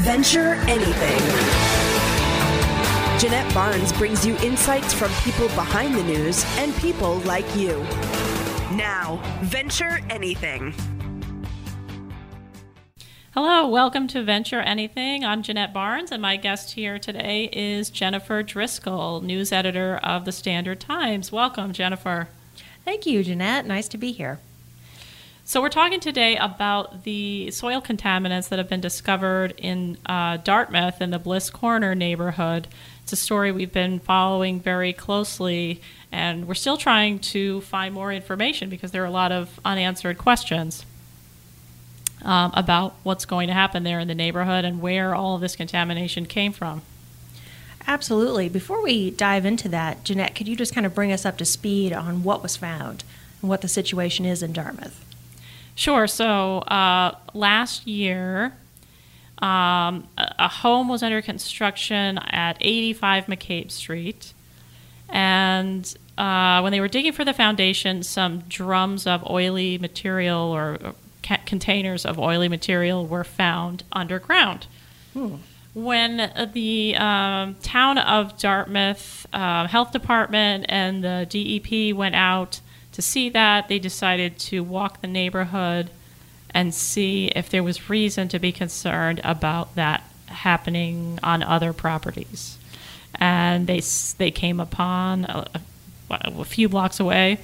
Venture anything. Jeanette Barnes brings you insights from people behind the news and people like you. Now, Venture Anything. Hello, welcome to Venture Anything. I'm Jeanette Barnes, and my guest here today is Jennifer Driscoll, news editor of the Standard Times. Welcome, Jennifer. Thank you, Jeanette. Nice to be here. So, we're talking today about the soil contaminants that have been discovered in uh, Dartmouth in the Bliss Corner neighborhood. It's a story we've been following very closely, and we're still trying to find more information because there are a lot of unanswered questions um, about what's going to happen there in the neighborhood and where all of this contamination came from. Absolutely. Before we dive into that, Jeanette, could you just kind of bring us up to speed on what was found and what the situation is in Dartmouth? Sure. So uh, last year, um, a home was under construction at 85 McCabe Street. And uh, when they were digging for the foundation, some drums of oily material or ca- containers of oily material were found underground. Hmm. When the um, town of Dartmouth uh, Health Department and the DEP went out to see that, they decided to walk the neighborhood and see if there was reason to be concerned about that happening on other properties. And they they came upon a, a few blocks away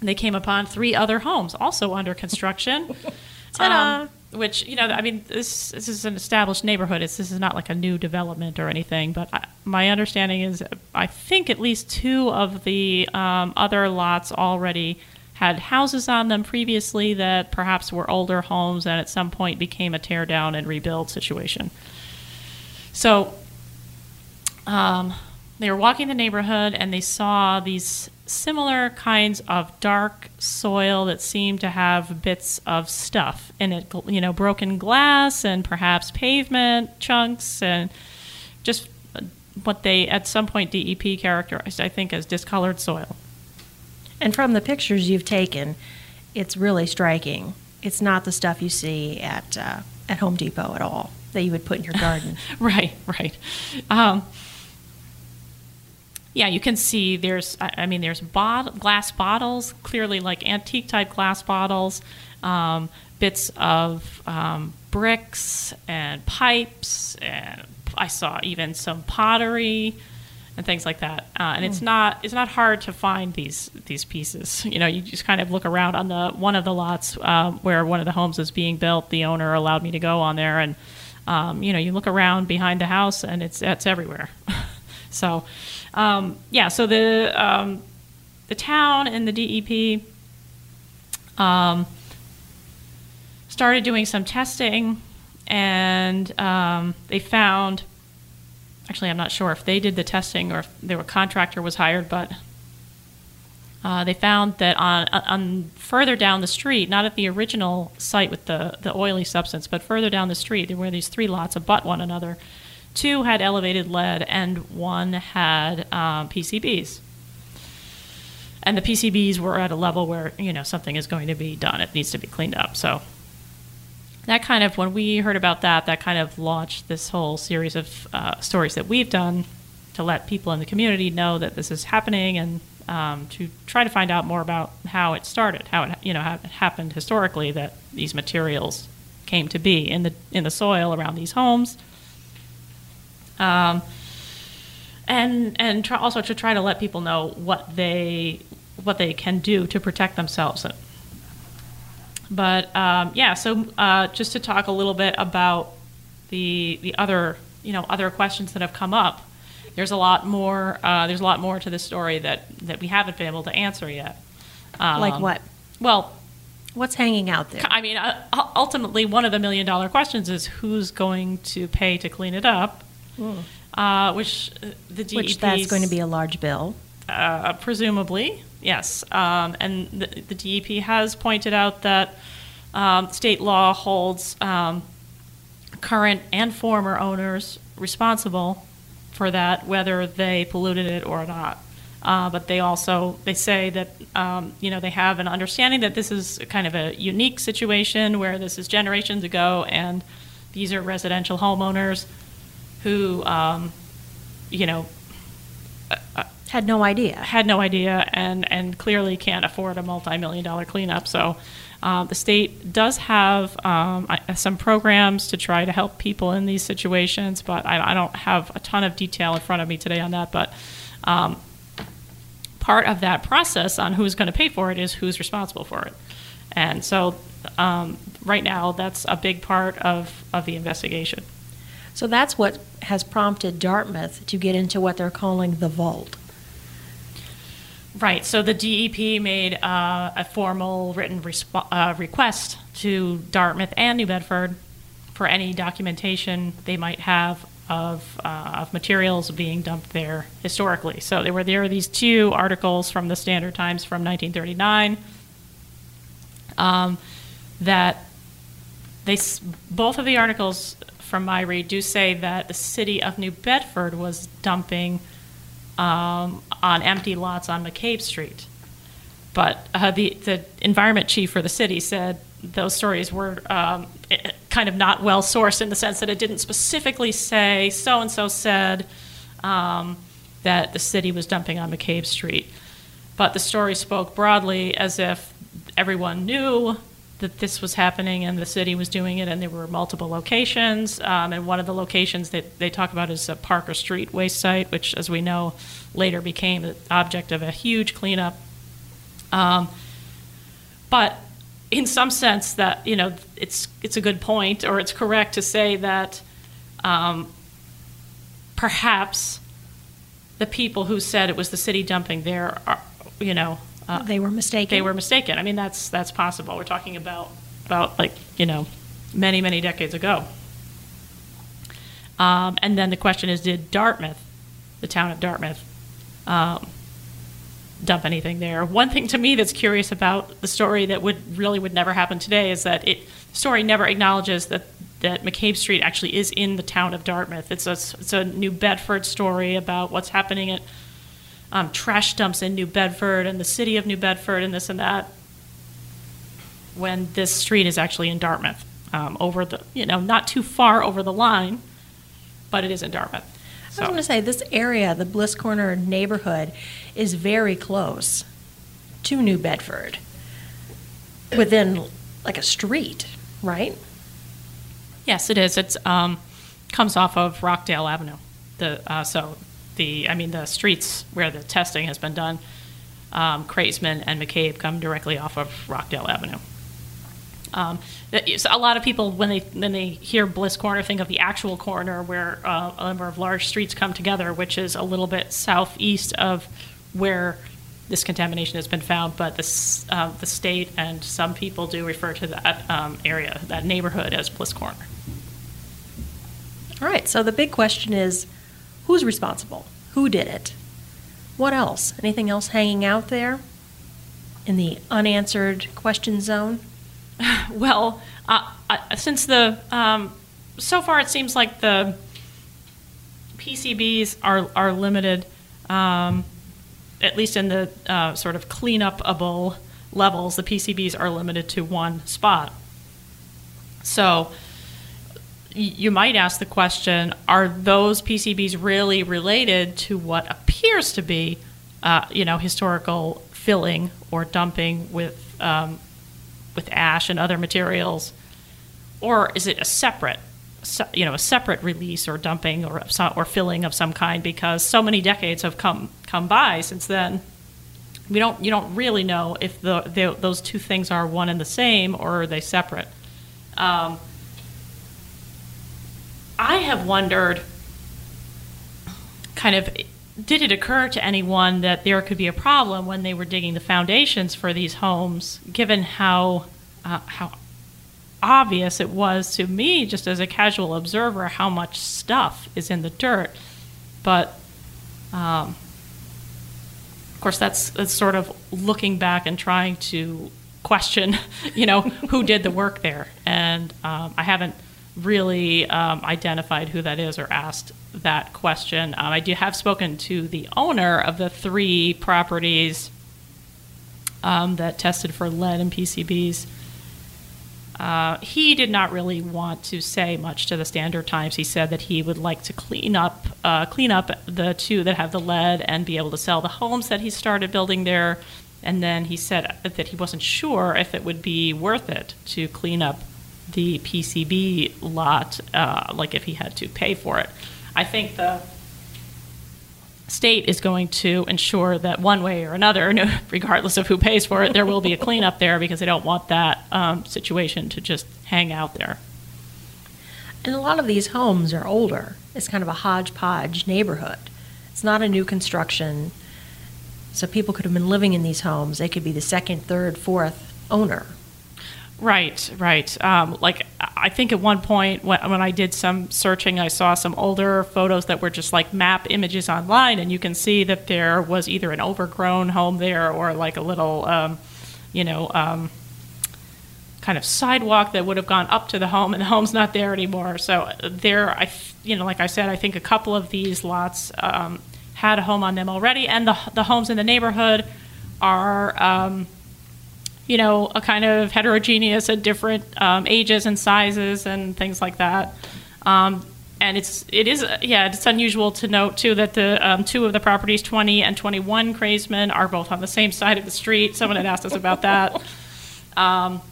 they came upon three other homes also under construction. um, which you know, I mean, this this is an established neighborhood. It's, this is not like a new development or anything. But I, my understanding is, I think at least two of the um, other lots already had houses on them previously that perhaps were older homes, and at some point became a tear down and rebuild situation. So. Um, they were walking the neighborhood and they saw these similar kinds of dark soil that seemed to have bits of stuff in it, you know, broken glass and perhaps pavement chunks and just what they at some point DEP characterized, I think, as discolored soil. And from the pictures you've taken, it's really striking. It's not the stuff you see at uh, at Home Depot at all that you would put in your garden. right, right. Um, yeah, you can see there's, I mean, there's bot- glass bottles, clearly like antique type glass bottles, um, bits of um, bricks and pipes, and I saw even some pottery and things like that. Uh, and mm. it's not it's not hard to find these these pieces. You know, you just kind of look around on the one of the lots um, where one of the homes is being built. The owner allowed me to go on there, and um, you know, you look around behind the house, and it's it's everywhere. so um, yeah, so the um, the town and the DEP um, started doing some testing, and um, they found. Actually, I'm not sure if they did the testing or if their contractor was hired, but uh, they found that on, on further down the street, not at the original site with the, the oily substance, but further down the street, there were these three lots abut one another. Two had elevated lead, and one had um, PCBs. And the PCBs were at a level where you know something is going to be done; it needs to be cleaned up. So that kind of when we heard about that, that kind of launched this whole series of uh, stories that we've done to let people in the community know that this is happening and um, to try to find out more about how it started, how it you know how it happened historically that these materials came to be in the in the soil around these homes um, and and try, also to try to let people know what they what they can do to protect themselves. But um, yeah, so uh, just to talk a little bit about the the other you know other questions that have come up. There's a lot more. Uh, there's a lot more to the story that that we haven't been able to answer yet. Um, like what? Well, What's hanging out there? I mean, uh, ultimately, one of the million dollar questions is who's going to pay to clean it up, uh, which uh, the DEP Which that's going to be a large bill. uh, presumably, yes. Um, and the, the DEP has pointed out that um, state law holds um, current and former owners responsible for that, whether they polluted it or not. Uh, but they also they say that um, you know they have an understanding that this is kind of a unique situation where this is generations ago, and these are residential homeowners who um, you know Had no idea. had no idea and, and clearly can't afford a multi-million dollar cleanup. So uh, the state does have um, some programs to try to help people in these situations, but I, I don't have a ton of detail in front of me today on that. But um, part of that process on who's going to pay for it is who's responsible for it. And so um, right now, that's a big part of, of the investigation. So that's what has prompted Dartmouth to get into what they're calling the vault. Right. So the DEP made uh, a formal written resp- uh, request to Dartmouth and New Bedford for any documentation they might have of, uh, of materials being dumped there historically. So there were there were these two articles from the Standard Times from 1939 um, that they both of the articles from my read do say that the city of New Bedford was dumping um, on empty lots on McCabe Street. But uh, the the environment chief for the city said those stories were um, kind of not well sourced in the sense that it didn't specifically say so and so said um, that the city was dumping on McCabe Street. But the story spoke broadly as if everyone knew that this was happening and the city was doing it, and there were multiple locations. Um, and one of the locations that they talk about is a Parker Street waste site, which, as we know, later became the object of a huge cleanup. Um, but in some sense, that you know, it's it's a good point, or it's correct to say that um, perhaps the people who said it was the city dumping there are, you know, uh, they were mistaken. they were mistaken. I mean, that's that's possible. We're talking about about like you know, many many decades ago. Um, and then the question is, did Dartmouth, the town of Dartmouth, um, dump anything there? One thing to me that's curious about the story that would really would never happen today is that it the story never acknowledges that that McCabe Street actually is in the town of Dartmouth. It's a it's a New Bedford story about what's happening at um, trash dumps in New Bedford and the city of New Bedford and this and that. When this street is actually in Dartmouth, um, over the you know not too far over the line, but it is in Dartmouth. I was going to say this area, the Bliss Corner neighborhood, is very close to New Bedford, within like a street, right? yes, it is. It's um, comes off of Rockdale Avenue. The uh, so the I mean the streets where the testing has been done, um, and McCabe come directly off of Rockdale Avenue. Um, a lot of people, when they when they hear Bliss Corner, think of the actual corner where uh, a number of large streets come together, which is a little bit southeast of where this contamination has been found. But the uh, the state and some people do refer to that um, area, that neighborhood, as Bliss Corner. All right, so the big question is who's responsible? Who did it? What else? Anything else hanging out there in the unanswered question zone? Well, uh, uh, since the um, so far it seems like the PCBs are are limited, um, at least in the uh, sort of cleanupable levels. The PCBs are limited to one spot. So you might ask the question: Are those PCBs really related to what appears to be, uh, you know, historical filling or dumping with um, with ash and other materials, or is it a separate, you know, a separate release or dumping or or filling of some kind? Because so many decades have come come by since then. We don't you don't really know if the, the those two things are one and the same or are they separate. Um, I have wondered, kind of, did it occur to anyone that there could be a problem when they were digging the foundations for these homes, given how uh, how obvious it was to me, just as a casual observer, how much stuff is in the dirt. But um, of course, that's, that's sort of looking back and trying to question, you know, who did the work there. And um, I haven't really um, identified who that is or asked that question. Um, I do have spoken to the owner of the three properties um, that tested for lead and PCBs. Uh, he did not really want to say much to the Standard Times. He said that he would like to clean up, uh, clean up the two that have the lead and be able to sell the homes that he started building there. And then he said that he wasn't sure if it would be worth it to clean up the PCB lot, uh, like if he had to pay for it. I think the state is going to ensure that one way or another, regardless of who pays for it, there will be a cleanup there because they don't want that um, situation to just hang out there. And a lot of these homes are older. It's kind of a hodgepodge neighborhood. It's not a new construction. So people could have been living in these homes. They could be the second, third, fourth owner. Right, right. Um, like I think at one point when, when I did some searching, I saw some older photos that were just like map images online, and you can see that there was either an overgrown home there or like a little, um, you know, um, kind of sidewalk that would have gone up to the home, and the home's not there anymore. So there, I, you know, like I said, I think a couple of these lots um, had a home on them already, and the the homes in the neighborhood are um, you know, a kind of heterogeneous at different um, ages and sizes and things like that. Um, and it's it is yeah it's unusual to note too that the um, two of the properties 20 and 21 Craisman are both on the same side of the street. Someone had asked us about that. Um,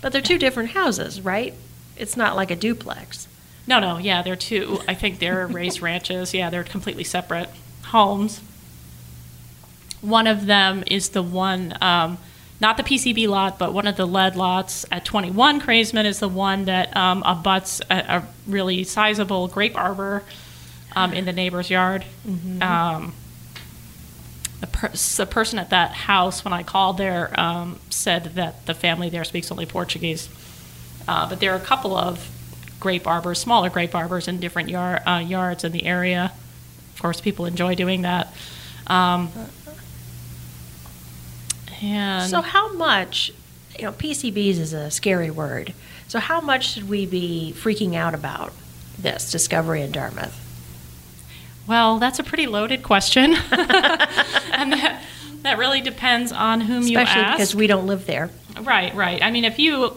but they're two different houses, right? It's not like a duplex. No, no, yeah, they're two. I think they're raised ranches. Yeah, they're completely separate homes. One of them is the one um, not the PCB lot, but one of the lead lots at 21 Craisman is the one that um, abuts a, a, really sizable grape arbor um, in the neighbor's yard. Mm-hmm. Um, the, per- the, person at that house, when I called there, um, said that the family there speaks only Portuguese. Uh, but there are a couple of grape arbors, smaller grape arbors in different yard, uh, yards in the area. Of course, people enjoy doing that. And so, how much, you know, PCBs is a scary word. So, how much should we be freaking out about this discovery in Dartmouth? Well, that's a pretty loaded question. and that, that really depends on whom Especially you ask. Especially because we don't live there. Right, right. I mean, if you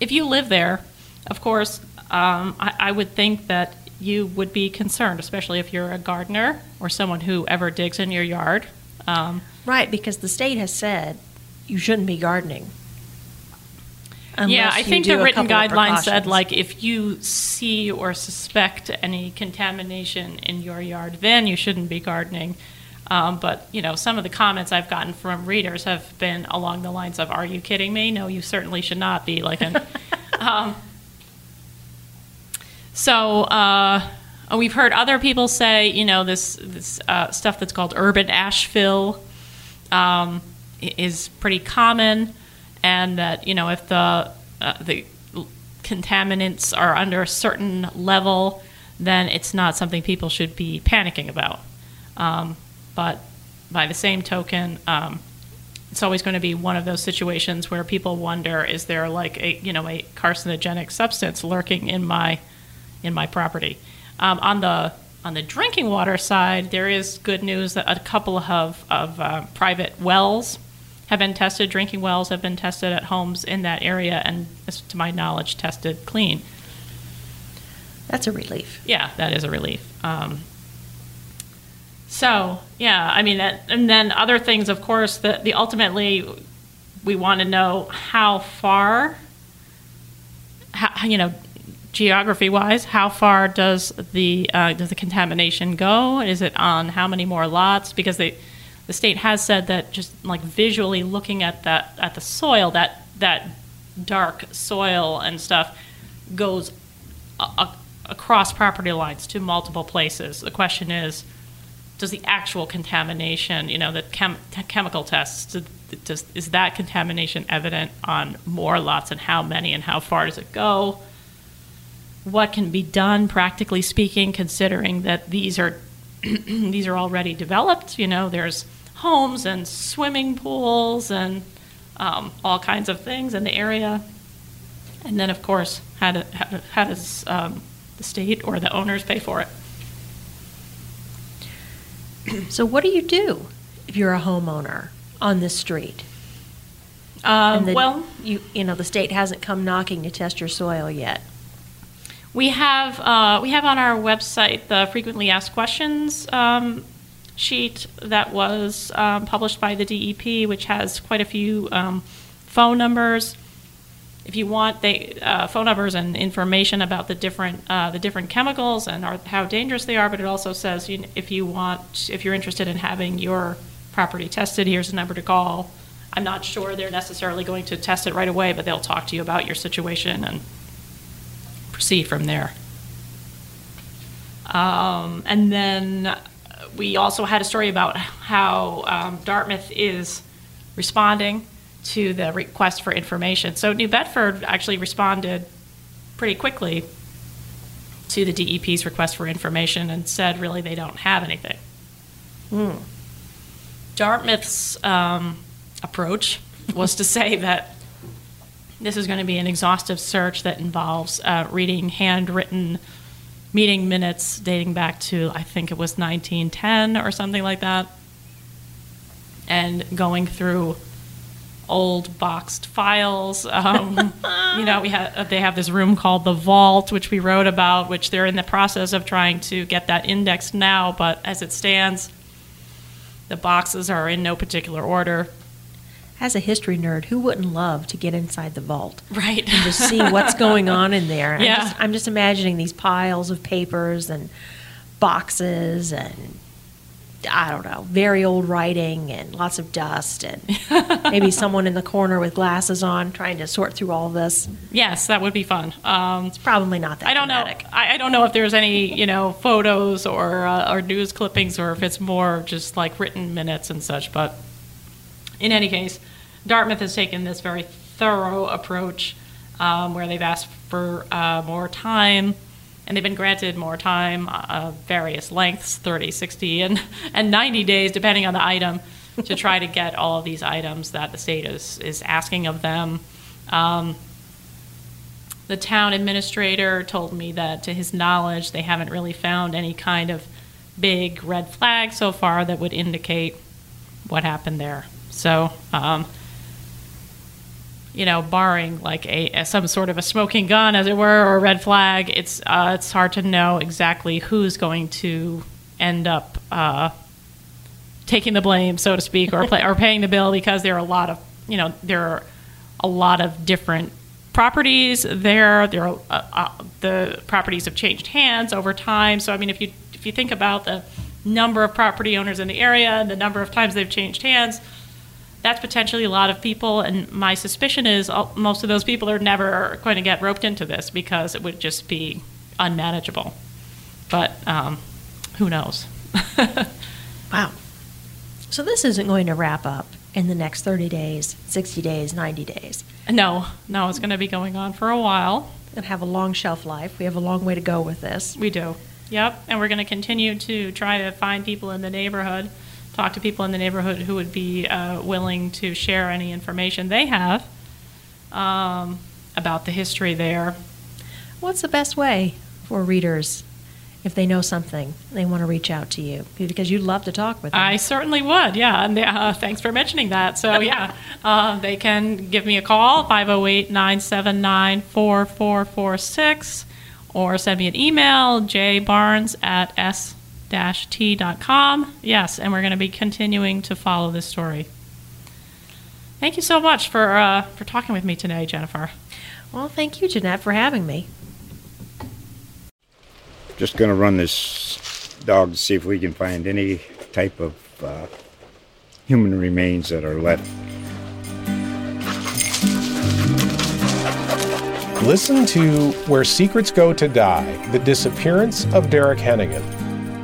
if you live there, of course, um, I, I would think that you would be concerned, especially if you're a gardener or someone who ever digs in your yard. Um, Right, because the state has said you shouldn't be gardening. Yeah, I think the written guidelines said like if you see or suspect any contamination in your yard, then you shouldn't be gardening. Um, but you know, some of the comments I've gotten from readers have been along the lines of, "Are you kidding me? No, you certainly should not be." Like, an, um, so uh, we've heard other people say, you know, this this uh, stuff that's called urban ash fill um, is pretty common, and that you know if the uh, the contaminants are under a certain level, then it's not something people should be panicking about. Um, but by the same token, um, it's always going to be one of those situations where people wonder: is there like a you know a carcinogenic substance lurking in my in my property? Um, on the on the drinking water side, there is good news that a couple of, of uh, private wells have been tested. Drinking wells have been tested at homes in that area, and to my knowledge, tested clean. That's a relief. Yeah, that is a relief. Um, so yeah, I mean, that, and then other things, of course, that the ultimately we want to know how far, how, you know, geography wise, how far does the uh, does the contamination go? Is it on how many more lots? Because they, the state has said that just like visually looking at that at the soil, that that dark soil and stuff goes a, a, across property lines to multiple places. The question is, does the actual contamination, you know, the chem- chemical tests, does, is that contamination evident on more lots and how many and how far does it go? What can be done, practically speaking, considering that these are these are already developed? You know, there's homes and swimming pools and um, all kinds of things in the area. And then, of course, how, do, how, how does um, the state or the owners pay for it? So, what do you do if you're a homeowner on this street? Um, the- well, you you know the state hasn't come knocking to test your soil yet. We have uh, we have on our website the frequently asked questions um, sheet that was um, published by the DEP, which has quite a few um, phone numbers. If you want they uh, phone numbers and information about the different uh, the different chemicals and are, how dangerous they are, but it also says you, if you want if you're interested in having your property tested, here's a number to call. I'm not sure they're necessarily going to test it right away, but they'll talk to you about your situation and proceed from there. Um, and then we also had a story about how um, Dartmouth is responding to the request for information. So New Bedford actually responded pretty quickly to the DEP's request for information and said really they don't have anything. Dartmouth's um, approach was to say that this is going to be an exhaustive search that involves uh, reading handwritten meeting minutes dating back to, I think it was 1910 or something like that, and going through old boxed files. Um, you know, we have they have this room called the Vault, which we wrote about, which they're in the process of trying to get that indexed now. But as it stands, the boxes are in no particular order. As a history nerd, who wouldn't love to get inside the vault Right. and just see what's going on in there? Yeah. I'm just, I'm just imagining these piles of papers and boxes and I don't know, very old writing and lots of dust and maybe someone in the corner with glasses on trying to sort through all this. yes, that would be fun. Um, It's probably not that I don't dramatic. know. I, I don't know if there's any, you know, photos or uh, or news clippings, or if it's more just like written minutes and such. But in any case, Dartmouth has taken this very thorough approach, um, where they've asked for uh, more time, and they've been granted more time, uh, various lengths, 30, 60, and and 90 days, depending on the item, to try to get all of these items that the state is is asking of them. Um, the town administrator told me that, to his knowledge, they haven't really found any kind of big red flag so far that would indicate what happened there. So, um, you know, barring like a, some sort of a smoking gun, as it were, or a red flag, it's uh, it's hard to know exactly who's going to end up uh, taking the blame, so to speak, or play, or paying the bill because there are a lot of you know there are a lot of different properties there. There are uh, uh, the properties have changed hands over time. So I mean, if you if you think about the number of property owners in the area the number of times they've changed hands, that's potentially a lot of people. And my suspicion is most of those people are never going to get roped into this because it would just be unmanageable. But um, who knows? Wow. So this isn't going to wrap up in the next 30 days, 60 days, 90 days. no, no, it's going to be going on for a while. and have a long shelf life. We have a long way to go with this. We do. Yep. And we're going to continue to try to find people in the neighborhood, talk to people in the neighborhood who would be uh, willing to share any information they have um, about the history there. What's the best way for readers if they know something they want to reach out to you? Because you'd love to talk with them. I certainly would, yeah. And uh, thanks for mentioning that. So, yeah, uh, they can give me a call, 508 979 4446, or send me an email, jbarnes at s t.com. Yes, and we're going to be continuing to follow this story. Thank you so much for, uh, for talking with me today, Jennifer. well, thank you, Jeanette, for having me. Just gonna run this dog to see if we can find any type of uh, human remains that are left. Listen to Where Secrets Go to Die The Disappearance of Derek Hennigan.